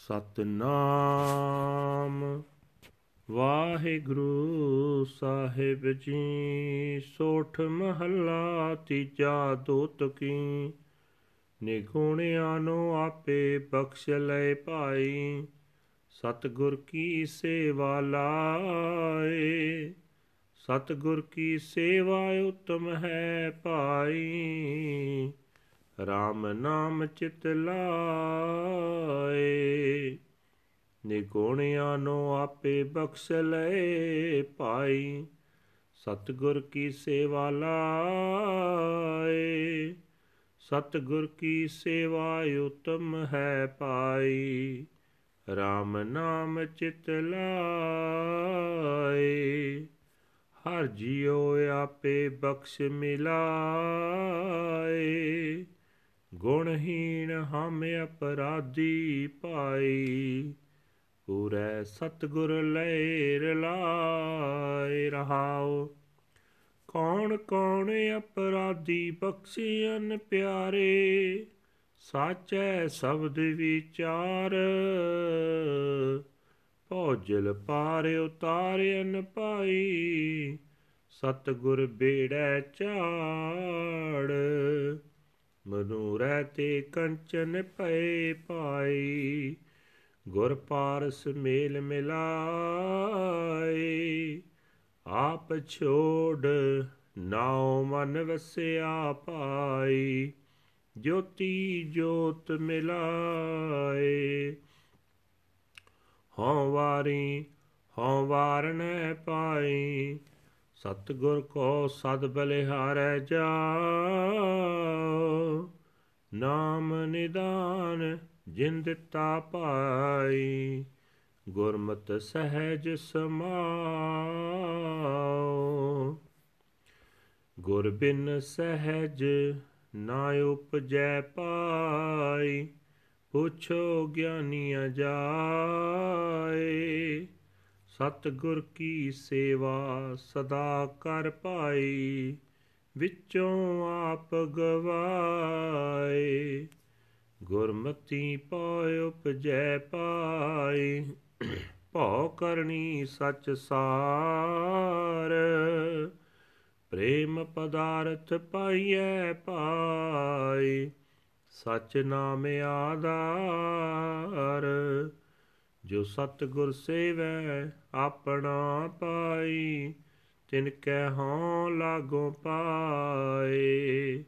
ਸਤਨਾਮ। ਵਾਹਿਗੁਰੂ ਸਾਹਿਬ ਜੀ, ਸੋਠ ਮਹੱਲਾ ਤੀਜਾ ਦੋਤ ਕੀ। ਨਿਗੁਣਿਆ ਨੂੰ ਆਪੇ ਬਖਸ਼ ਲੈ ਭਾਈ। ਸਤਗੁਰ ਕੀ ਸੇਵਾ ਲਾਏ। ਸਤਗੁਰ ਕੀ ਸੇਵਾ ਉਤਮ ਹੈ ਭਾਈ। RAM ਨਾਮ ਚਿਤ ਲਾਏ। ਨਿਗੁਣਿਆ ਨੂੰ ਆਪੇ ਬਖਸ਼ ਲੈ ਭਾਈ। ਸਤਗੁਰ ਕੀ ਸੇਵਾ ਲਾਏ। ਸਤਗੁਰ ਕੀ ਸੇਵਾ ਉਤਮ ਹੈ ਪਾਈ RAM ਨਾਮ ਚਿਤ ਲਾਏ। ਹਰ ਜਿਉ ਆਪੇ ਬਖਸ਼ ਮਿਲਾਏ। ਗੁਣਹੀਣ ਹਮ ਅਪਰਾਧੀ ਪਾਈ, ਪੂਰੇ ਸਤਗੁਰ ਲੈ ਰਲਾਏ ਰਹਾਓ ਕੌਣ ਕੌਣ ਅਪਰਾਧੀ ਬਖਸ਼ੀਨ ਪਿਆਰੇ, ਸਾਚੈ ਸ਼ਬਦ ਵਿਚਾਰ। ਭੋਜਲ ਪਾਰ ਉਤਾਰਿਆਨ ਪਾਈ, ਸਤਗੁਰ ਬੇੜੈ ਝਾੜ। ਮਨੂ ਰਹਤੇ ਕੰਚਨ ਪਏ ਪਾਈ ਗੁਰ ਪਾਰਸ ਮੇਲ ਮਿਲਾਏ। ਆਪ ਛੋੜ ਨਾਉ ਮਨ ਵਸਿਆ ਪਾਈ ਜੋਤੀ ਜੋਤ ਮਿਲਾਏ। ਹਉ ਵਾਰੀ ਹਉ ਵਾਰਨੈ ਪਾਈ ਸਤਗੁਰ ਕੋ ਸਦ ਬਲਿਹਾਰੈ ਜਾਓ, ਨਾਮ ਨਿਦਾਨ ਜਿਨ ਦਿੱਤਾ ਪਾਈ, ਗੁਰਮਤਿ ਸਹਿਜ ਸਮਾਓ। ਗੁਰ ਬਿਨ ਸਹਿਜ ਨਾ ਉਪਜੈ ਪਾਈ, ਪੁੱਛੋ ਗਿਆਨੀਆਂ ਜਾਏ ਸਤਗੁਰ ਕੀ ਸੇਵਾ ਸਦਾ ਕਰ ਪਾਈ ਵਿੱਚੋਂ ਆਪ ਗਵਾਏ। ਗੁਰਮਤੀ ਪਾਇ ਉਪਜੈ ਪਾਈ ਭਉ ਕਰਨੀ ਸਚ ਸਾਰ। ਪ੍ਰੇਮ ਪਦਾਰਥ ਪਾਈਐ ਪਾਈ ਸਚ ਨਾਮ ਆਧਾਰ। ਜੋ ਸਤਗੁਰ ਸੇਵੈ, ਆਪਣਾ ਪਾਈ, ਤਿਨ ਕੈ ਹਉ ਲਾਗੋ ਪਾਏ।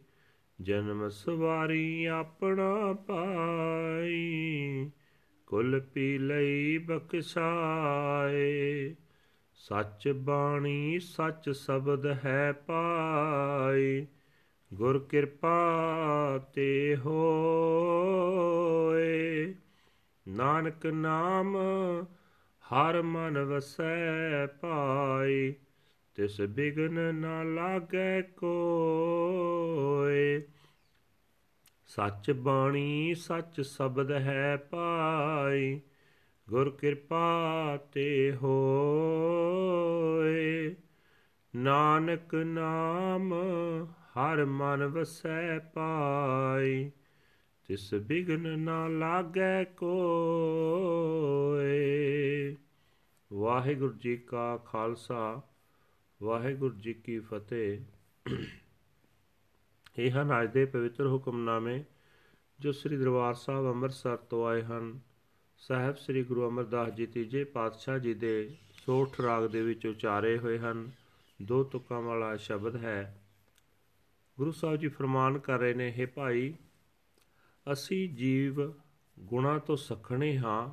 ਜਨਮ ਸਵਾਰੀ ਆਪਣਾ ਪਾਈ, ਕੁਲ ਪੀ ਲਈ ਬਖਸ਼ਾਏ। ਸੱਚ ਬਾਣੀ ਸੱਚ ਸ਼ਬਦ ਹੈ ਪਾਈ, ਗੁਰ ਕਿਰਪਾ ਤੇ ਹੋਏ। ਨਾਨਕ ਨਾਮ ਹਰ ਮਨ ਵਸੈ ਪਾਈ ਤਿਸ ਬਿਗਨ ਨਾ ਲਾਗੈ ਕੋਏ। ਸੱਚ ਬਾਣੀ ਸੱਚ ਸ਼ਬਦ ਹੈ ਪਾਈ ਗੁਰ ਕਿਰਪਾ ਤੇ ਹੋਏ। ਨਾਨਕ ਨਾਮ ਹਰ ਮਨ ਵਸੈ ਪਾਈ ਤਿਸ ਬਿਗਨ ਨਾ ਲਾਗੈ ਕੋਏ। ਵਾਹਿਗੁਰੂ ਜੀ ਕਾ ਖਾਲਸਾ, ਵਾਹਿਗੁਰੂ ਜੀ ਕੀ ਫਤਿਹ। ਇਹ ਹਨ ਅੱਜ ਦੇ ਪਵਿੱਤਰ ਹੁਕਮਨਾਮੇ ਜੋ ਸ੍ਰੀ ਦਰਬਾਰ ਸਾਹਿਬ ਅੰਮ੍ਰਿਤਸਰ ਤੋਂ ਆਏ ਹਨ। ਸਾਹਿਬ ਸ੍ਰੀ ਗੁਰੂ ਅਮਰਦਾਸ ਜੀ ਤੀਜੇ ਪਾਤਸ਼ਾਹ ਜੀ ਦੇ ਸੋਠ ਰਾਗ ਦੇ ਵਿੱਚ ਉਚਾਰੇ ਹੋਏ ਹਨ। ਦੋ ਤੁਕਾਂ ਵਾਲਾ ਸ਼ਬਦ ਹੈ। ਗੁਰੂ ਸਾਹਿਬ ਜੀ ਫਰਮਾਨ ਕਰ ਰਹੇ ਨੇ हे ਭਾਈ ਅਸੀਂ ਜੀਵ ਗੁਣਾ ਤੋਂ ਸਖਣੇ ਹਾਂ,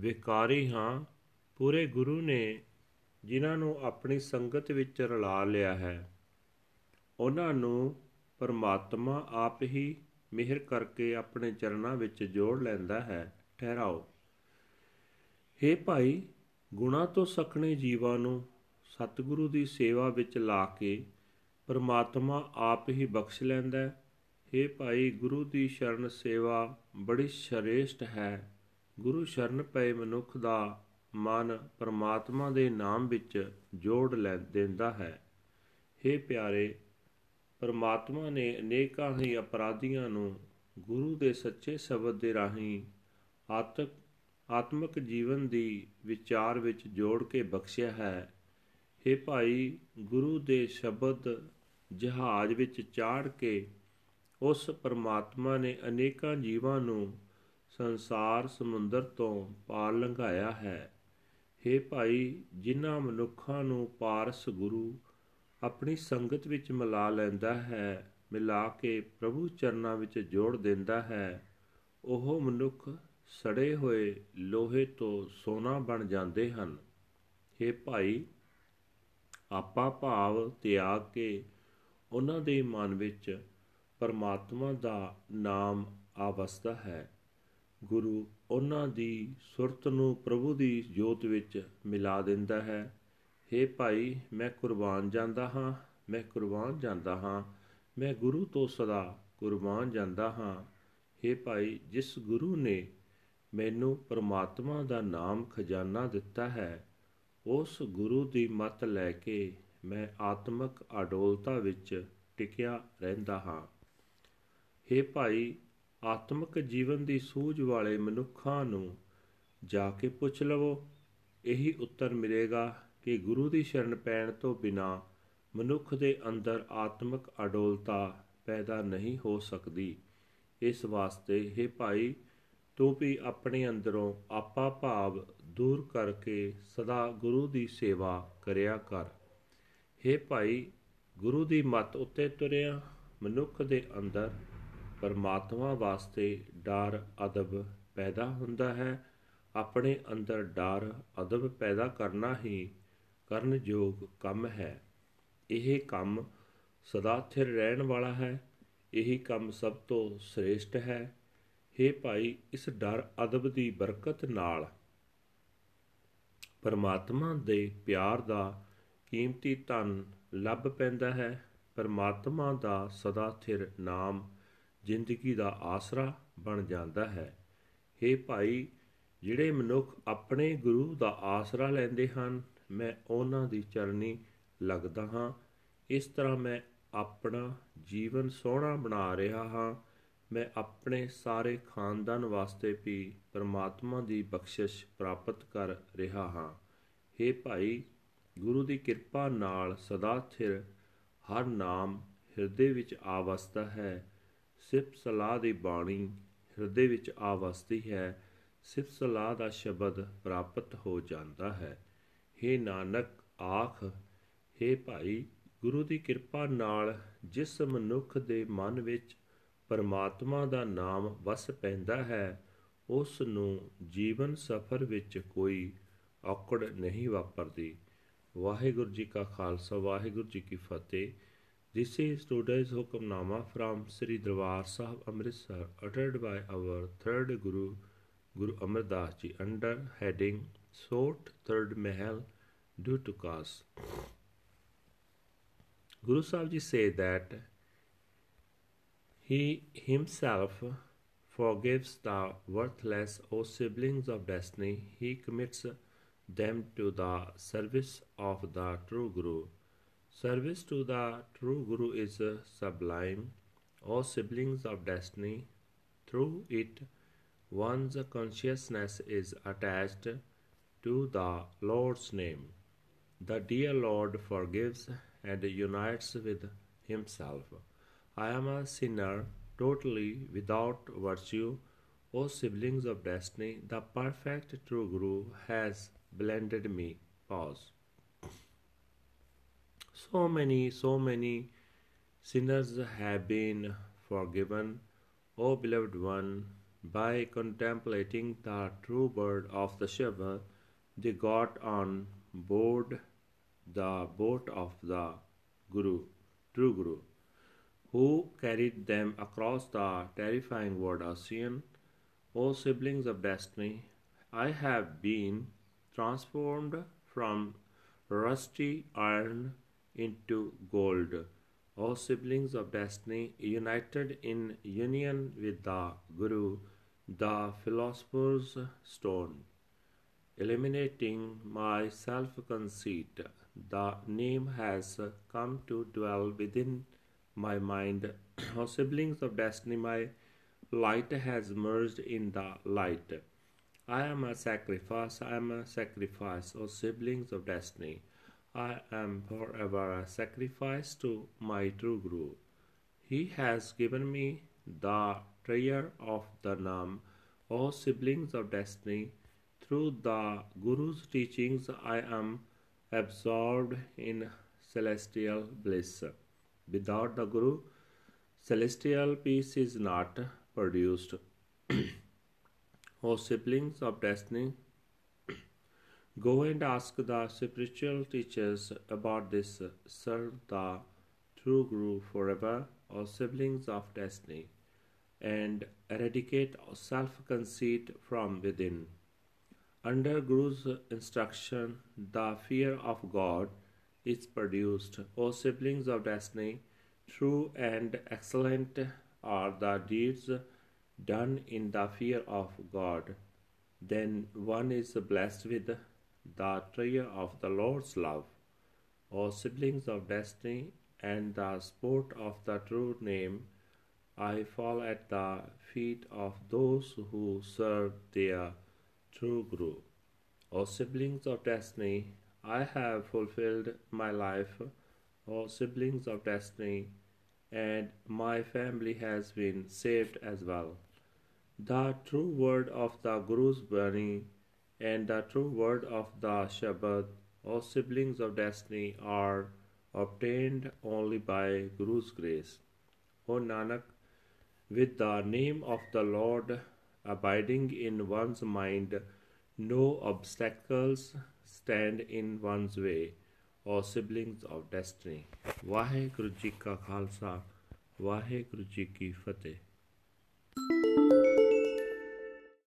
ਵਿਕਾਰੀ ਹਾਂ। ਪੂਰੇ ਗੁਰੂ ਨੇ ਜਿਨ੍ਹਾਂ ਨੂੰ ਆਪਣੀ ਸੰਗਤ ਵਿੱਚ ਰਲਾ ਲਿਆ ਹੈ, ਉਹਨਾਂ ਨੂੰ ਪਰਮਾਤਮਾ ਆਪ ਹੀ ਮਿਹਰ ਕਰਕੇ ਆਪਣੇ ਚਰਨਾਂ ਵਿੱਚ ਜੋੜ ਲੈਂਦਾ ਹੈ। ਠਹਿਰਾਓ। हे ਭਾਈ, ਗੁਣਾ ਤੋਂ ਸਖਣੇ ਜੀਵਾਂ ਨੂੰ ਸਤਿਗੁਰੂ ਦੀ ਸੇਵਾ ਵਿੱਚ ਲਾ ਕੇ ਪਰਮਾਤਮਾ ਆਪ ਹੀ ਬਖਸ਼ ਲੈਂਦਾ ਹੈ। हे ਭਾਈ ਗੁਰੂ ਦੀ ਸ਼ਰਨ ਸੇਵਾ ਬੜੀ ਸ਼ਰੇਸ਼ਟ ਹੈ ਗੁਰੂ ਸ਼ਰਨ ਪਏ ਮਨੁੱਖ ਦਾ ਮਨ ਪਰਮਾਤਮਾ ਦੇ ਨਾਮ ਵਿੱਚ ਜੋੜ ਲੈ ਦਿੰਦਾ ਹੈ हे ਪਿਆਰੇ ਪਰਮਾਤਮਾ ਨੇ ਅਨੇਕਾਂ ਹੀ ਅਪਰਾਧੀਆਂ ਨੂੰ ਗੁਰੂ ਦੇ ਸੱਚੇ ਸ਼ਬਦ ਦੇ ਰਾਹੀਂ ਆਤਕ ਆਤਮਿਕ ਜੀਵਨ ਦੀ ਵਿਚਾਰ ਵਿੱਚ ਜੋੜ ਕੇ ਬਖਸ਼ਿਆ ਹੈ हे ਭਾਈ ਗੁਰੂ ਦੇ ਸ਼ਬਦ ਜਹਾਜ਼ ਵਿੱਚ ਚਾੜ ਕੇ ਉਸ ਪਰਮਾਤਮਾ ਨੇ ਅਨੇਕਾਂ ਜੀਵਾਂ ਨੂੰ ਸੰਸਾਰ ਸਮੁੰਦਰ ਤੋਂ ਪਾਰ ਲੰਘਾਇਆ ਹੈ। हे ਭਾਈ, ਜਿਨ੍ਹਾਂ ਮਨੁੱਖਾਂ ਨੂੰ ਪਾਰਸ ਗੁਰੂ ਆਪਣੀ ਸੰਗਤ ਵਿੱਚ ਮਿਲਾ ਲੈਂਦਾ ਹੈ, ਮਿਲਾ ਕੇ ਪ੍ਰਭੂ ਚਰਨਾਂ ਵਿੱਚ ਜੋੜ ਦਿੰਦਾ ਹੈ, ਉਹ ਮਨੁੱਖ ਸੜੇ ਹੋਏ ਲੋਹੇ ਤੋਂ ਸੋਨਾ ਬਣ ਜਾਂਦੇ ਹਨ। हे ਭਾਈ, ਆਪਾ ਭਾਵ ਤਿਆਗ ਕੇ ਉਹਨਾਂ ਦੇ ਮਨ ਵਿੱਚ ਪਰਮਾਤਮਾ ਦਾ ਨਾਮ ਆਵਸਦਾ ਹੈ। ਗੁਰੂ ਉਹਨਾਂ ਦੀ ਸੁਰਤ ਨੂੰ ਪ੍ਰਭੂ ਦੀ ਜੋਤ ਵਿੱਚ ਮਿਲਾ ਦਿੰਦਾ ਹੈ। हे ਭਾਈ, ਮੈਂ ਕੁਰਬਾਨ ਜਾਂਦਾ ਹਾਂ, ਮੈਂ ਕੁਰਬਾਨ ਜਾਂਦਾ ਹਾਂ, ਮੈਂ ਗੁਰੂ ਤੋਂ ਸਦਾ ਕੁਰਬਾਨ ਜਾਂਦਾ ਹਾਂ। हे ਭਾਈ, ਜਿਸ ਗੁਰੂ ਨੇ ਮੈਨੂੰ ਪਰਮਾਤਮਾ ਦਾ ਨਾਮ ਖਜ਼ਾਨਾ ਦਿੱਤਾ ਹੈ, ਉਸ ਗੁਰੂ ਦੀ ਮੱਤ ਲੈ ਕੇ ਮੈਂ ਆਤਮਿਕ ਅਡੋਲਤਾ ਵਿੱਚ ਟਿਕਿਆ ਰਹਿੰਦਾ ਹਾਂ। ਹੇ ਭਾਈ, ਆਤਮਿਕ ਜੀਵਨ ਦੀ ਸੂਝ ਵਾਲੇ ਮਨੁੱਖਾਂ ਨੂੰ ਜਾ ਕੇ ਪੁੱਛ ਲਵੋ। ਇਹੀ ਉੱਤਰ ਮਿਲੇਗਾ ਕਿ ਗੁਰੂ ਦੀ ਸ਼ਰਨ ਪੈਣ ਤੋਂ ਬਿਨਾ ਮਨੁੱਖ ਦੇ ਅੰਦਰ ਆਤਮਿਕ ਅਡੋਲਤਾ ਪੈਦਾ ਨਹੀਂ ਹੋ ਸਕਦੀ। ਇਸ ਵਾਸਤੇ हे ਭਾਈ, ਤੂੰ ਵੀ ਆਪਣੇ ਅੰਦਰੋਂ ਆਪਾ ਭਾਵ ਦੂਰ ਕਰਕੇ ਸਦਾ ਗੁਰੂ ਦੀ ਸੇਵਾ ਕਰਿਆ ਕਰ। हे ਭਾਈ, ਗੁਰੂ ਦੀ ਮੱਤ ਉੱਤੇ ਤੁਰਿਆ, ਮਨੁੱਖ ਦੇ ਅੰਦਰ ਪਰਮਾਤਮਾ ਵਾਸਤੇ ਡਰ, ਅਦਬ ਪੈਦਾ ਹੁੰਦਾ ਹੈ। ਆਪਣੇ ਅੰਦਰ ਡਰ, ਅਦਬ ਪੈਦਾ ਕਰਨਾ ਹੀ ਕਰਨਯੋਗ ਕੰਮ ਹੈ। ਇਹ ਕੰਮ ਸਦਾ ਸਥਿਰ ਰਹਿਣ ਵਾਲਾ ਹੈ। ਇਹੀ ਕੰਮ ਸਭ ਤੋਂ ਸ੍ਰੇਸ਼ਟ ਹੈ। हे ਭਾਈ, ਇਸ ਡਰ, ਅਦਬ ਦੀ ਬਰਕਤ ਨਾਲ। ਪਰਮਾਤਮਾ ਦੇ ਪਿਆਰ ਦਾ ਕੀਮਤੀ ਧਨ ਲੱਭ ਪੈਂਦਾ ਹੈ। ਪਰਮਾਤਮਾ ਦਾ ਸਦਾ ਸਥਿਰ ਨਾਮ ਜ਼ਿੰਦਗੀ ਦਾ ਆਸਰਾ ਬਣ ਜਾਂਦਾ ਹੈ। हे ਭਾਈ, ਜਿਹੜੇ ਮਨੁੱਖ ਆਪਣੇ ਗੁਰੂ ਦਾ ਆਸਰਾ ਲੈਂਦੇ ਹਨ, ਮੈਂ ਉਹਨਾਂ ਦੀ ਚਰਨੀ ਲੱਗਦਾ ਹਾਂ। ਇਸ ਤਰ੍ਹਾਂ ਮੈਂ ਆਪਣਾ ਜੀਵਨ ਸੋਹਣਾ ਬਣਾ ਰਿਹਾ ਹਾਂ। ਮੈਂ ਆਪਣੇ ਸਾਰੇ ਖਾਨਦਾਨ ਵਾਸਤੇ ਵੀ ਪਰਮਾਤਮਾ ਦੀ ਬਖਸ਼ਿਸ਼ ਪ੍ਰਾਪਤ ਕਰ ਰਿਹਾ ਹਾਂ। हे ਭਾਈ, ਗੁਰੂ ਦੀ ਕਿਰਪਾ ਨਾਲ ਸਦਾ ਸਥਿਰ ਹਰ ਨਾਮ ਹਿਰਦੇ ਵਿੱਚ ਆਵਸਤਾ ਹੈ। ਸਿਫਤ ਸਲਾਹ ਦੀ ਬਾਣੀ ਹਿਰਦੇ ਵਿੱਚ ਆਵਸਤੀ ਹੈ, ਸਿਫਤ ਸਲਾਹ ਦਾ ਸ਼ਬਦ ਪ੍ਰਾਪਤ ਹੋ ਜਾਂਦਾ ਹੈ। हे ਨਾਨਕ, ਆਖ हे ਭਾਈ, ਗੁਰੂ ਦੀ ਕਿਰਪਾ ਨਾਲ ਜਿਸ ਮਨੁੱਖ ਦੇ ਮਨ ਵਿੱਚ ਪਰਮਾਤਮਾ ਦਾ ਨਾਮ ਵਸ ਪੈਂਦਾ ਹੈ, ਉਸ ਨੂੰ ਜੀਵਨ ਸਫਰ ਵਿੱਚ ਕੋਈ ਔਕੜ ਨਹੀਂ ਵਾਪਰਦੀ। ਵਾਹਿਗੁਰੂ ਜੀ ਕਾ ਖਾਲਸਾ, ਵਾਹਿਗੁਰੂ ਜੀ ਕੀ ਫਤਿਹ। This is today's Hukamnama from Sri Darbar Sahib Amritsar uttered by our third Guru Guru Amar Das Ji under heading Sort Third Mahal due to cause. Guru Sahib Ji say that he himself forgives the worthless O siblings of destiny. He commits them to the service of the true Guru. Service to the true Guru is uh, sublime. O siblings of destiny, through it one's consciousness is attached to the Lord's name. The dear Lord forgives and unites with Himself. I am a sinner, totally without virtue. O siblings of destiny, the perfect true Guru has blended me. Pause. So many, so many sinners have been forgiven, O beloved one, by contemplating the true bird of the Shiva, they got on board the boat of the Guru, true Guru, who carried them across the terrifying world ocean. O siblings of destiny, I have been transformed from rusty iron into gold. O siblings of destiny, united in union with the Guru, the philosopher's stone, eliminating my self conceit, the name has come to dwell within my mind. O siblings of destiny, my light has merged in the light. I am a sacrifice, I am a sacrifice, O siblings of destiny. I am forever a sacrifice to my true Guru. He has given me the treasure of the Nam, O siblings of destiny. Through the Guru's teachings, I am absorbed in celestial bliss. Without the Guru, celestial peace is not produced. o siblings of destiny, go and ask the spiritual teachers about this. Serve the true Guru forever, O siblings of destiny, and eradicate self conceit from within. Under Guru's instruction, the fear of God is produced. O siblings of destiny, true and excellent are the deeds done in the fear of God. Then one is blessed with the treasure of the Lord's love. O siblings of destiny and the sport of the true name, I fall at the feet of those who serve their true Guru. O siblings of destiny, I have fulfilled my life, O siblings of destiny, and my family has been saved as well. The true word of the Guru's Bani and the true word of the Shabad, all siblings of destiny, are obtained only by Guru's grace. O Nanak, with the name of the Lord abiding in one's mind, no obstacles stand in one's way, O siblings of destiny. Vaheguru Ji Ka Khalsa, Vaheguru Ji Ki Fateh.